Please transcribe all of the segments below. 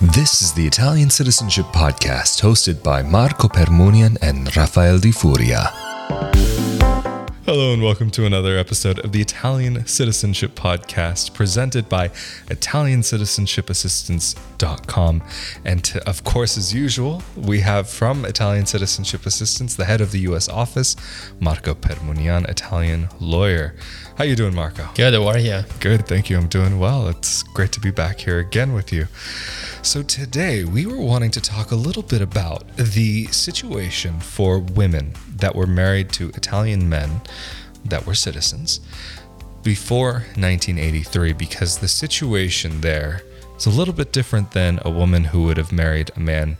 This is the Italian Citizenship Podcast hosted by Marco Permunian and Rafael Di Furia. Hello, and welcome to another episode of the Italian Citizenship Podcast presented by Italiancitizenship.assistance.com. And to, of course, as usual, we have from Italian Citizenship Assistance the head of the U.S. office, Marco Permunian, Italian lawyer. How are you doing, Marco? Good, how are you? Good, thank you. I'm doing well. It's great to be back here again with you. So today we were wanting to talk a little bit about the situation for women that were married to Italian men that were citizens before 1983 because the situation there is a little bit different than a woman who would have married a man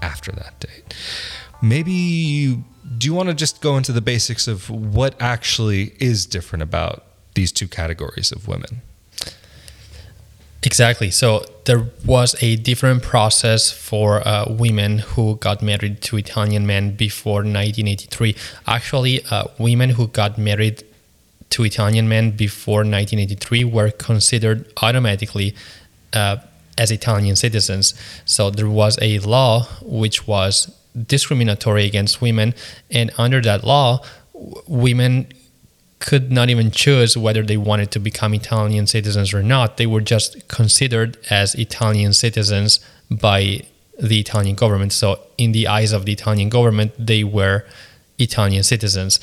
after that date. Maybe you, do you want to just go into the basics of what actually is different about these two categories of women? Exactly. So there was a different process for uh, women who got married to Italian men before 1983. Actually, uh, women who got married to Italian men before 1983 were considered automatically uh, as Italian citizens. So there was a law which was discriminatory against women, and under that law, w- women could not even choose whether they wanted to become Italian citizens or not. They were just considered as Italian citizens by the Italian government. So, in the eyes of the Italian government, they were Italian citizens.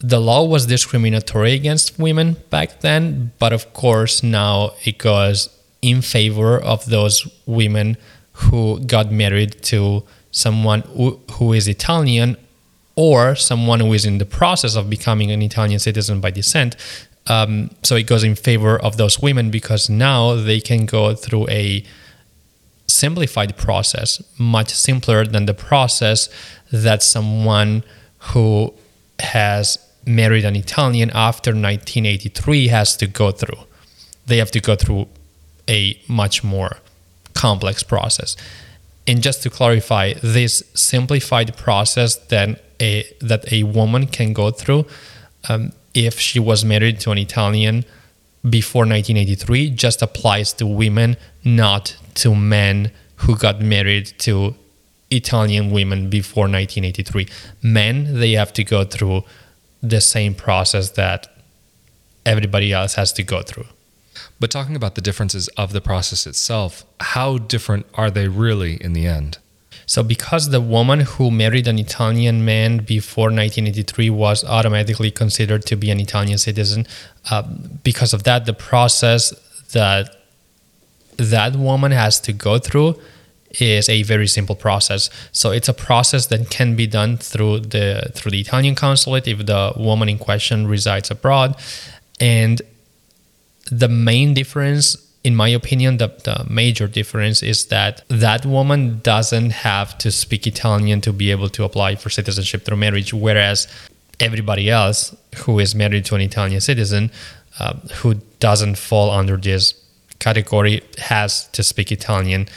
The law was discriminatory against women back then, but of course, now it goes in favor of those women who got married to someone who, is Italian or someone who is in the process of becoming an Italian citizen by descent. Um, so it goes in favor of those women because now they can go through a simplified process, much simpler than the process that someone who has married an Italian after 1983 has to go through. They have to go through a much more complex process. And just to clarify, this simplified process then a, that a woman can go through um, if she was married to an Italian before 1983 just applies to women, not to men who got married to Italian women before 1983. Men, they have to go through the same process that everybody else has to go through. But talking about the differences of the process itself, how different are they really in the end? So, because the woman who married an Italian man before 1983 was automatically considered to be an Italian citizen, uh, because of that, the process that that woman has to go through is a very simple process. So it's a process that can be done through the through the Italian consulate if the woman in question resides abroad, and the main difference in my opinion, the, the major difference is that that woman doesn't have to speak Italian to be able to apply for citizenship through marriage, whereas everybody else who is married to an Italian citizen uh, who doesn't fall under this category has to speak Italian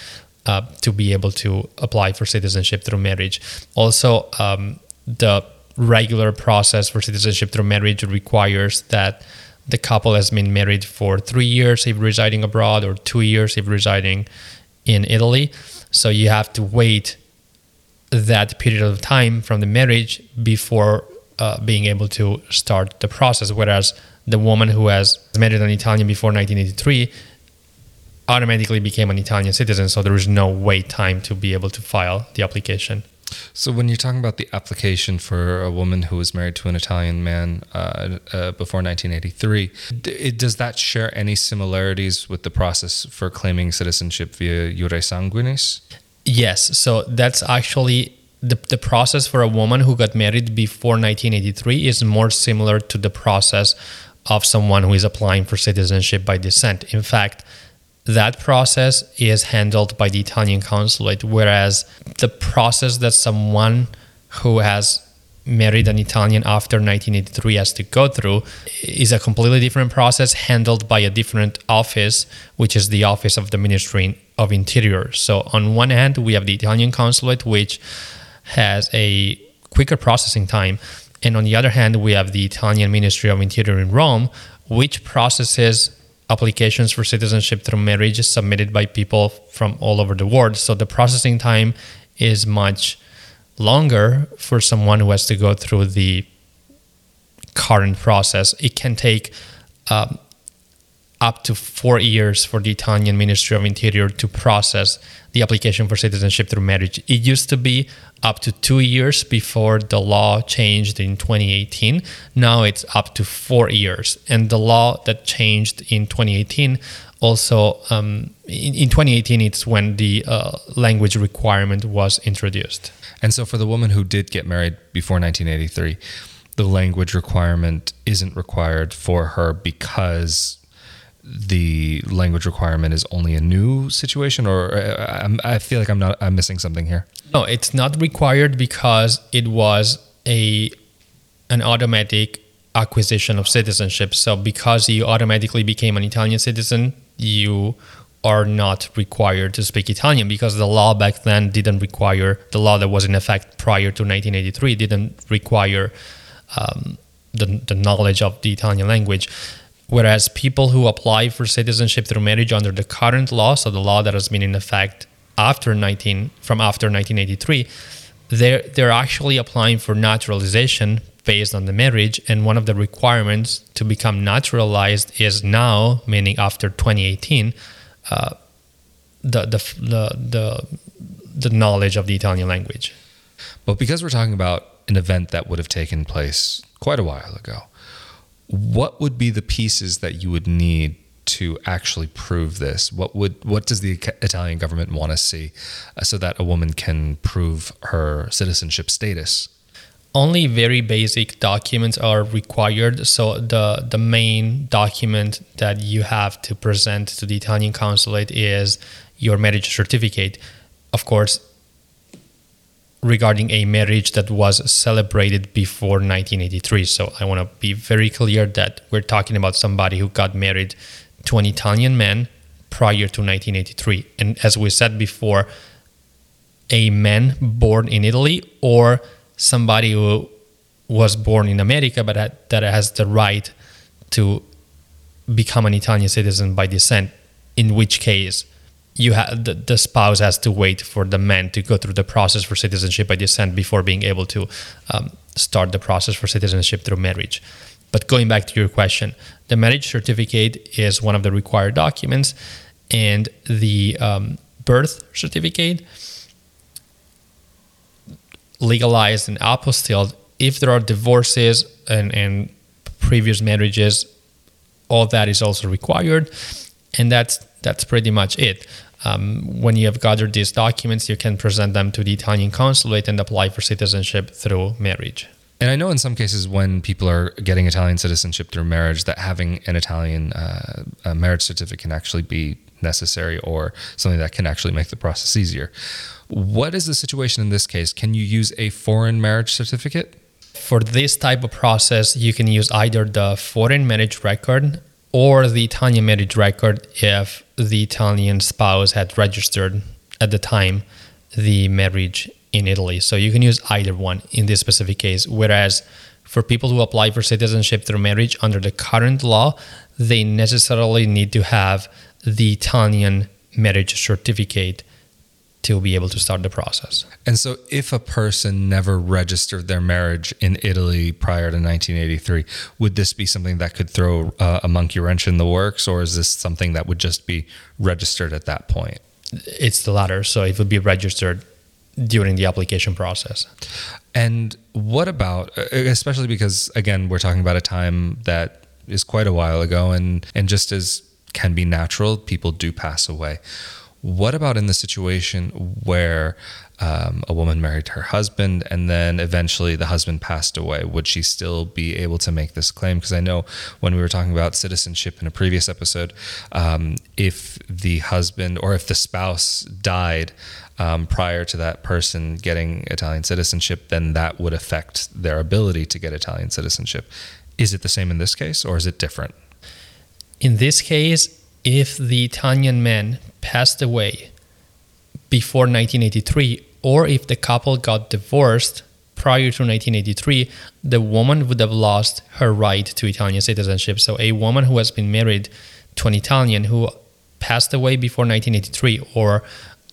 uh, to be able to apply for citizenship through marriage. Also, um, the regular process for citizenship through marriage requires that the couple has been married for three years if residing abroad or two years if residing in Italy. So you have to wait that period of time from the marriage before uh, being able to start the process. Whereas the woman who has married an Italian before 1983 automatically became an Italian citizen, so there is no wait time to be able to file the application. So, when you're talking about the application for a woman who was married to an Italian man uh, uh, before 1983, d- does that share any similarities with the process for claiming citizenship via Iure Sanguinis? Yes. So, that's actually the, the process for a woman who got married before 1983 is more similar to the process of someone who is applying for citizenship by descent. In fact, that process is handled by the Italian consulate, whereas the process that someone who has married an Italian after 1983 has to go through is a completely different process handled by a different office, which is the office of the Ministry of Interior. So, on one hand, we have the Italian consulate, which has a quicker processing time. And on the other hand, we have the Italian Ministry of Interior in Rome, which processes applications for citizenship through marriage submitted by people from all over the world. So the processing time is much longer for someone who has to go through the current process. It can take um, up to four years for the Italian Ministry of Interior to process the application for citizenship through marriage. It used to be up to two years before the law changed in 2018. Now it's up to four years. And the law that changed in 2018 also, um, in, in, 2018, it's when the uh, language requirement was introduced. And so, for the woman who did get married before 1983, the language requirement isn't required for her because the language requirement is only a new situation, or uh, I feel like I'm not I'm missing something here. No, it's not required because it was a an automatic acquisition of citizenship. So because you automatically became an Italian citizen, you are not required to speak Italian because the law back then didn't require the law that was in effect prior to 1983 didn't require um, the, the knowledge of the Italian language. Whereas people who apply for citizenship through marriage under the current law, so the law that has been in effect after 19 from after 1983, they're they're actually applying for naturalization based on the marriage, and one of the requirements to become naturalized is now, meaning after 2018, uh, the, the the the the knowledge of the Italian language. But because we're talking about an event that would have taken place quite a while ago, what would be the pieces that you would need to actually prove this? What would what does the Italian government want to see uh, so that a woman can prove her citizenship status? Only very basic documents are required. So the the main document that you have to present to the Italian consulate is your marriage certificate. Of course, regarding a marriage that was celebrated before 1983. So I want to be very clear that we're talking about somebody who got married to an Italian man prior to 1983. And as we said before, a man born in Italy or somebody who was born in America but that has the right to become an Italian citizen by descent, in which case you have the, the, spouse has to wait for the man to go through the process for citizenship by descent before being able to um, start the process for citizenship through marriage. But going back to your question, the marriage certificate is one of the required documents, and the um, birth certificate, legalized and apostilled, if there are divorces and, and previous marriages, all that is also required, and that's that's pretty much it. Um, when you have gathered these documents, you can present them to the Italian consulate and apply for citizenship through marriage. And I know in some cases when people are getting Italian citizenship through marriage, that having an Italian uh, marriage certificate can actually be necessary or something that can actually make the process easier. What is the situation in this case? Can you use a foreign marriage certificate? For this type of process, you can use either the foreign marriage record or the Italian marriage record if the Italian spouse had registered at the time the marriage in Italy. So you can use either one in this specific case. Whereas for people who apply for citizenship through marriage under the current law, they necessarily need to have the Italian marriage certificate to be able to start the process. And so, if a person never registered their marriage in Italy prior to 1983, would this be something that could throw uh, a monkey wrench in the works, or is this something that would just be registered at that point? It's the latter. So, it would be registered during the application process. And what about, uh, especially because, again, we're talking about a time that is quite a while ago, and, and just as can be natural, people do pass away what about in the situation where um, a woman married her husband and then eventually the husband passed away? Would she still be able to make this claim? Because I know when we were talking about citizenship in a previous episode, um, if the husband or if the spouse died um, prior to that person getting Italian citizenship, then that would affect their ability to get Italian citizenship. Is it the same in this case or is it different? In this case, if the Italian man passed away before 1983, or if the couple got divorced prior to 1983, the woman would have lost her right to Italian citizenship. So, a woman who has been married to an Italian who passed away before 1983, or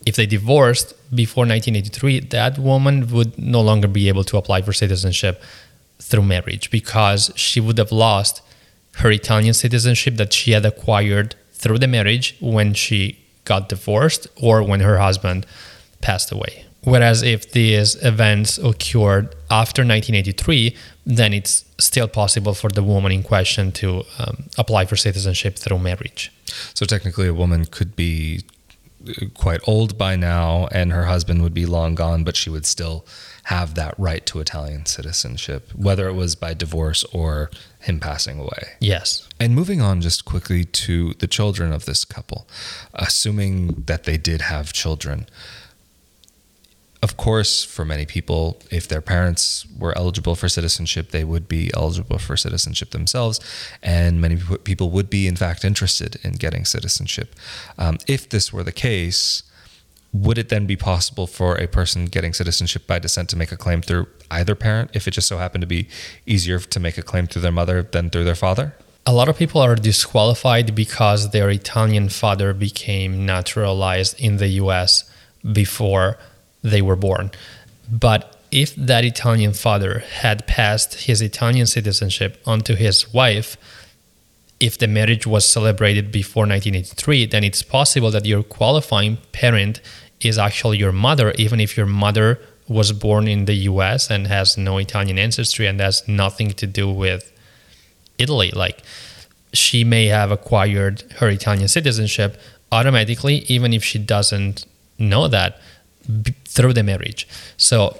if they divorced before 1983, that woman would no longer be able to apply for citizenship through marriage because she would have lost her Italian citizenship that she had acquired through the marriage when she got divorced or when her husband passed away. Whereas if these events occurred after 1983, then it's still possible for the woman in question to um, apply for citizenship through marriage. So technically, a woman could be quite old by now and her husband would be long gone, but she would still have that right to Italian citizenship, whether it was by divorce or him passing away. Yes. And moving on just quickly to the children of this couple, assuming that they did have children. Of course, for many people, if their parents were eligible for citizenship, they would be eligible for citizenship themselves. And many people would be, in fact, interested in getting citizenship. Um, if this were the case, would it then be possible for a person getting citizenship by descent to make a claim through either parent if it just so happened to be easier to make a claim through their mother than through their father? A lot of people are disqualified because their Italian father became naturalized in the US before they were born. But if that Italian father had passed his Italian citizenship onto his wife, if the marriage was celebrated before 1983, then it's possible that your qualifying parent is actually your mother, even if your mother was born in the US and has no Italian ancestry and has nothing to do with Italy. Like she may have acquired her Italian citizenship automatically, even if she doesn't know that through the marriage. So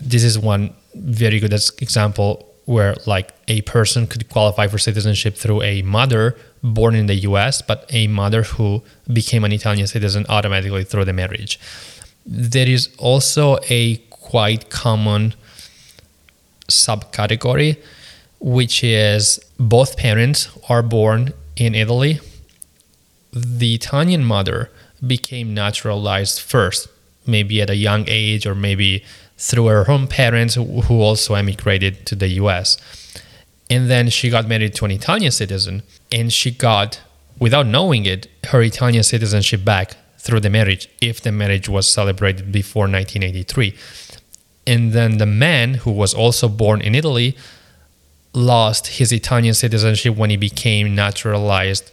this is one very good example where like a person could qualify for citizenship through a mother born in the US, but a mother who became an Italian citizen automatically through the marriage. There is also a quite common subcategory, which is both parents are born in Italy. The Italian mother became naturalized first, maybe at a young age or maybe through her home parents who also emigrated to the US. And then she got married to an Italian citizen and she got, without knowing it, her Italian citizenship back through the marriage if the marriage was celebrated before 1983. And then the man, who was also born in Italy, lost his Italian citizenship when he became naturalized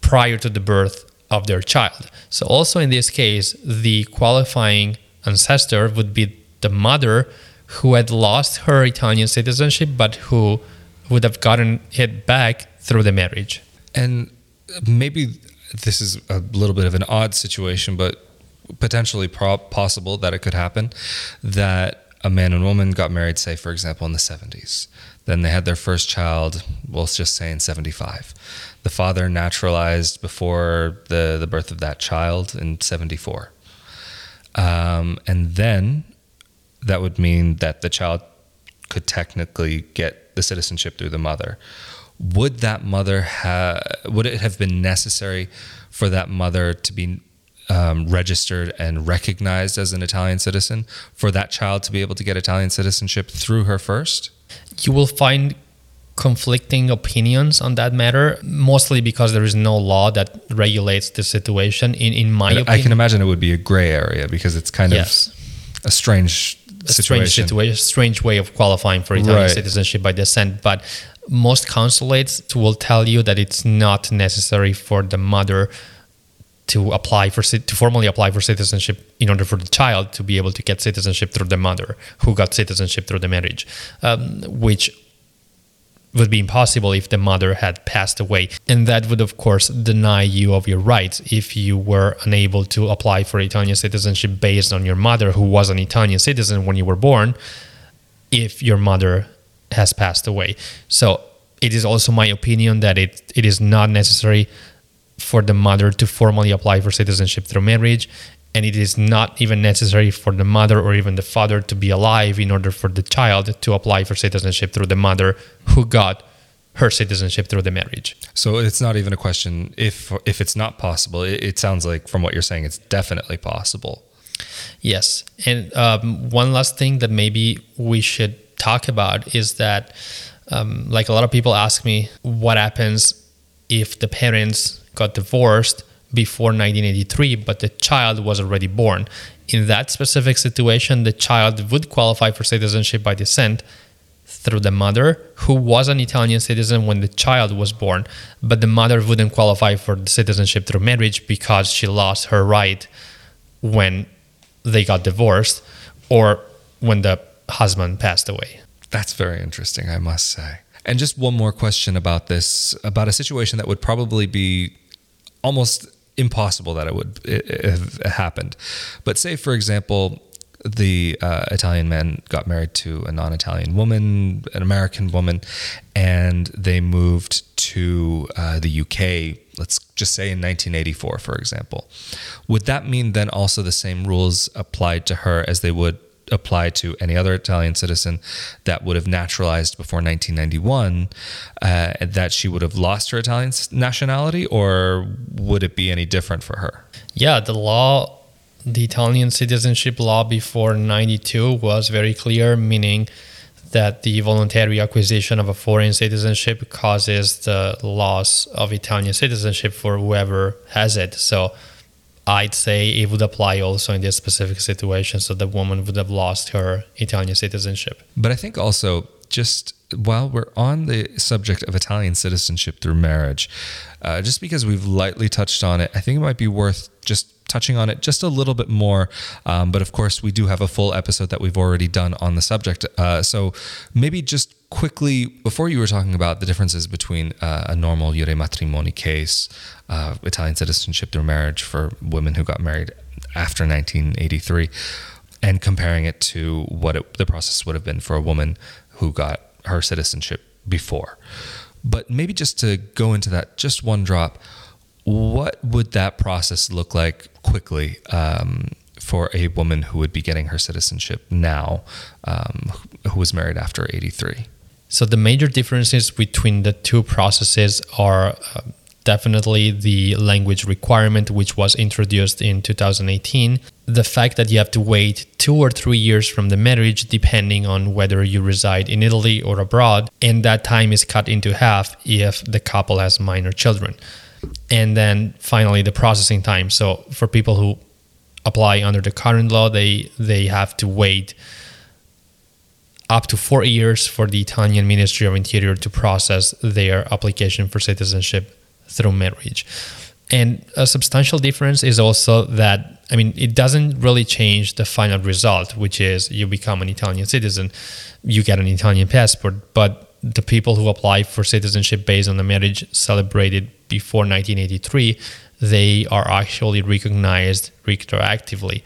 prior to the birth of their child. So, also in this case, the qualifying ancestor would be the mother who had lost her Italian citizenship, but who would have gotten it back through the marriage. And maybe this is a little bit of an odd situation, but potentially pro- possible that it could happen that a man and woman got married, say, for example, in the 70s. Then they had their first child, well, just say in 75. The father naturalized before the, the birth of that child in 74. Um, and then that would mean that the child could technically get the citizenship through the mother. Would that mother have? Would it have been necessary for that mother to be um, registered and recognized as an Italian citizen for that child to be able to get Italian citizenship through her first? You will find conflicting opinions on that matter, mostly because there is no law that regulates the situation. In in my I, opinion, I can imagine it would be a gray area because it's kind yes. of a strange a strange situation, strange way of qualifying for Italian Right. citizenship by descent. But most consulates will tell you that it's not necessary for the mother to apply for to formally apply for citizenship in order for the child to be able to get citizenship through the mother who got citizenship through the marriage, um, which would be impossible if the mother had passed away. And that would, of course, deny you of your rights if you were unable to apply for Italian citizenship based on your mother, who was an Italian citizen when you were born, if your mother has passed away. So it is also my opinion that it, it is not necessary for the mother to formally apply for citizenship through marriage. And it is not even necessary for the mother or even the father to be alive in order for the child to apply for citizenship through the mother who got her citizenship through the marriage. So it's not even a question if if it's not possible. It, it sounds like from what you're saying, it's definitely possible. Yes. And um, one last thing that maybe we should talk about is that, um, like a lot of people ask me, what happens if the parents got divorced before 1983, but the child was already born. In that specific situation, the child would qualify for citizenship by descent through the mother, who was an Italian citizen when the child was born, but the mother wouldn't qualify for the citizenship through marriage because she lost her right when they got divorced or when the husband passed away. That's very interesting, I must say. And just one more question about this about a situation that would probably be almost impossible that it would have happened. But say, for example, the uh, Italian man got married to a non Italian woman, an American woman, and they moved to uh, the UK, let's just say in 1984, for example. Would that mean then also the same rules applied to her as they would apply to any other Italian citizen that would have naturalized before 1991, uh, that she would have lost her Italian nationality, or would it be any different for her? Yeah, the law, the Italian citizenship law before 92 was very clear, meaning that the voluntary acquisition of a foreign citizenship causes the loss of Italian citizenship for whoever has it. So I'd say it would apply also in this specific situation. So the woman would have lost her Italian citizenship. But I think also, just while we're on the subject of Italian citizenship through marriage, uh, just because we've lightly touched on it, I think it might be worth just touching on it just a little bit more. Um, but of course, we do have a full episode that we've already done on the subject. Uh, so maybe just quickly, before you were talking about the differences between uh, a normal Jure Matrimonii case, uh, Italian citizenship through marriage for women who got married after 1983, and comparing it to what it, the process would have been for a woman who got her citizenship before. But maybe just to go into that just one drop, what would that process look like quickly um, for a woman who would be getting her citizenship now, um, who was married after 83? So the major differences between the two processes are uh, definitely the language requirement, which was introduced in 2018. The fact that you have to wait two or three years from the marriage, depending on whether you reside in Italy or abroad, and that time is cut into half if the couple has minor children and then finally the processing time. So for people who apply under the current law, they they have to wait up to four years for the Italian Ministry of Interior to process their application for citizenship through marriage. And a substantial difference is also that, I mean, it doesn't really change the final result, which is you become an Italian citizen, you get an Italian passport, but the people who apply for citizenship based on the marriage celebrated before 1983, they are actually recognized retroactively.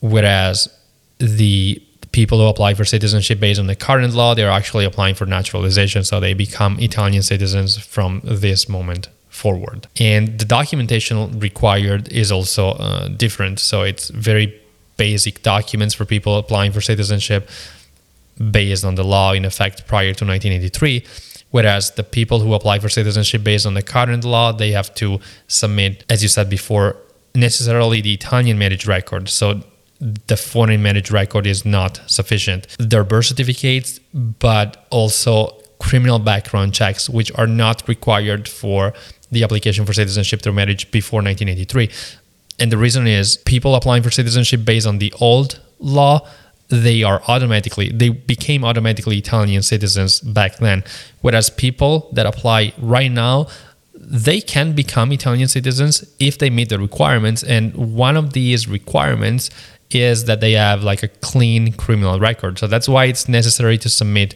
Whereas the people who apply for citizenship based on the current law, they're actually applying for naturalization. So they become Italian citizens from this moment forward. And the documentation required is also uh, different. So it's very basic documents for people applying for citizenship based on the law in effect prior to 1983 whereas the people who apply for citizenship based on the current law they have to submit as you said before necessarily the italian marriage record so the foreign marriage record is not sufficient. Their birth certificates but also criminal background checks which are not required for the application for citizenship through marriage before 1983 and the reason is people applying for citizenship based on the old law they are automatically they became automatically Italian citizens back then. Whereas people that apply right now they can become Italian citizens if they meet the requirements. And one of these requirements is that they have like a clean criminal record so that's why it's necessary to submit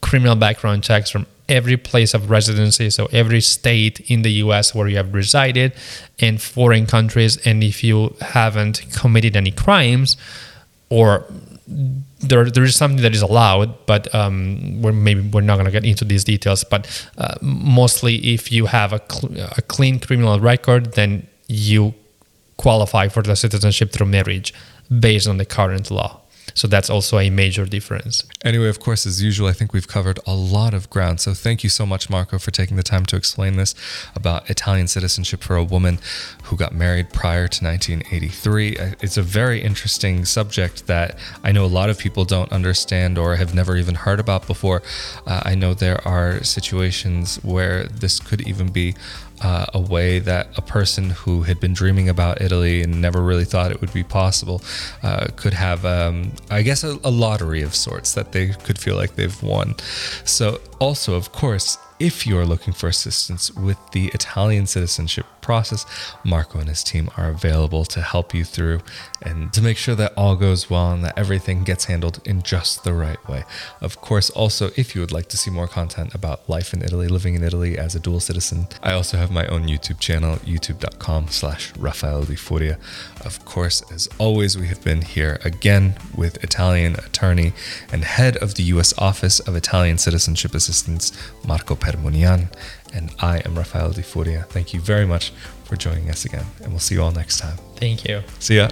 criminal background checks from every place of residency so every state in the US where you have resided and foreign countries and if you haven't committed any crimes or there there is something that is allowed, but um, we're maybe we're not going to get into these details. But uh, mostly, if you have a, cl- a clean criminal record, then you qualify for the citizenship through marriage based on the current law. So that's also a major difference. Anyway, of course, as usual, I think we've covered a lot of ground. So thank you so much, Marco, for taking the time to explain this about Italian citizenship for a woman who got married prior to 1983. Uh, It's a very interesting subject that I know a lot of people don't understand or have never even heard about before. Uh, I know there are situations where this could even be uh, a way that a person who had been dreaming about Italy and never really thought it would be possible uh, could have, um, I guess, a, a lottery of sorts that they could feel like they've won. So, also, of course, if you are looking for assistance with the Italian citizenship process, Marco and his team are available to help you through and to make sure that all goes well and that everything gets handled in just the right way. Of course, also, if you would like to see more content about life in Italy, living in Italy as a dual citizen, I also have my own YouTube channel, youtube.com slash Rafael Di Furia. Of course, as always, we have been here again with Italian attorney and head of the U.S. Office of Italian Citizenship Assistance, Marco Permunian. And I am Rafael Di Furia. Thank you very much for joining us again, and we'll see you all next time. Thank you. See ya.